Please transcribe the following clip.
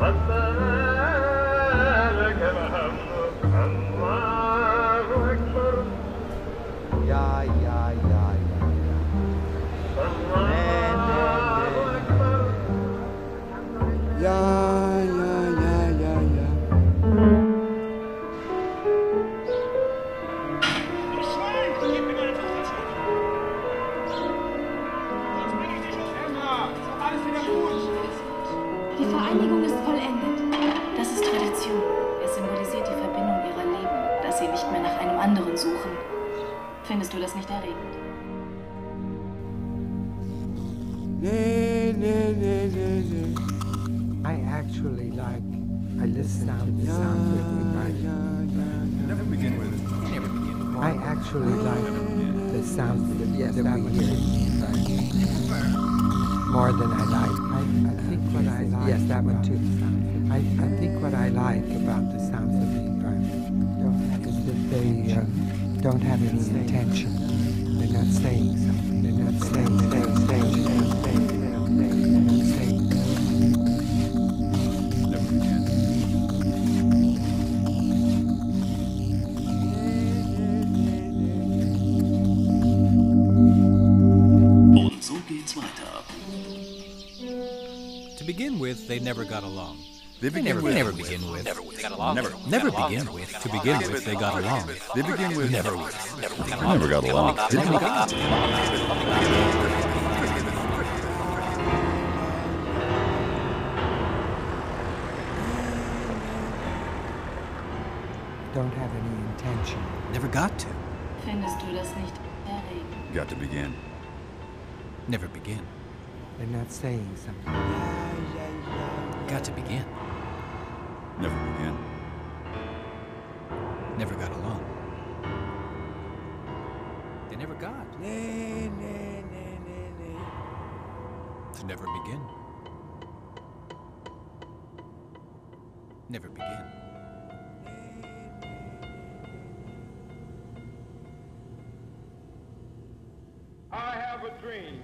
Ja, Die Vereinigung ist vollendet. Das ist Tradition. Es symbolisiert die Verbindung ihrer Leben, dass sie nicht mehr nach einem anderen suchen. Findest du das nicht erregend? Nee, nee, nee, nee, nee. I actually like, I listen to the sound of the night. Never begin with it. I actually like the sound that, that we hear. More than I like. I, I think what I like. Yes, that one too. I, I think what I like about the sounds of the environment is that they um, don't have any intention. They're not saying something. They're not saying, saying, saying, begin with, they never got along. They They begin never, with. never begin with. Never with. Got along. Never. Never begin with. To begin with, they got along. They begin with. Never with. Never got along. Didn't we? Don't have any intention. Never got to. Findest du das nicht erregend? Got to begin. Never begin. They're not saying something. Got to begin. Never begin. Never got along. They never got. To never begin. Never begin. I have a dream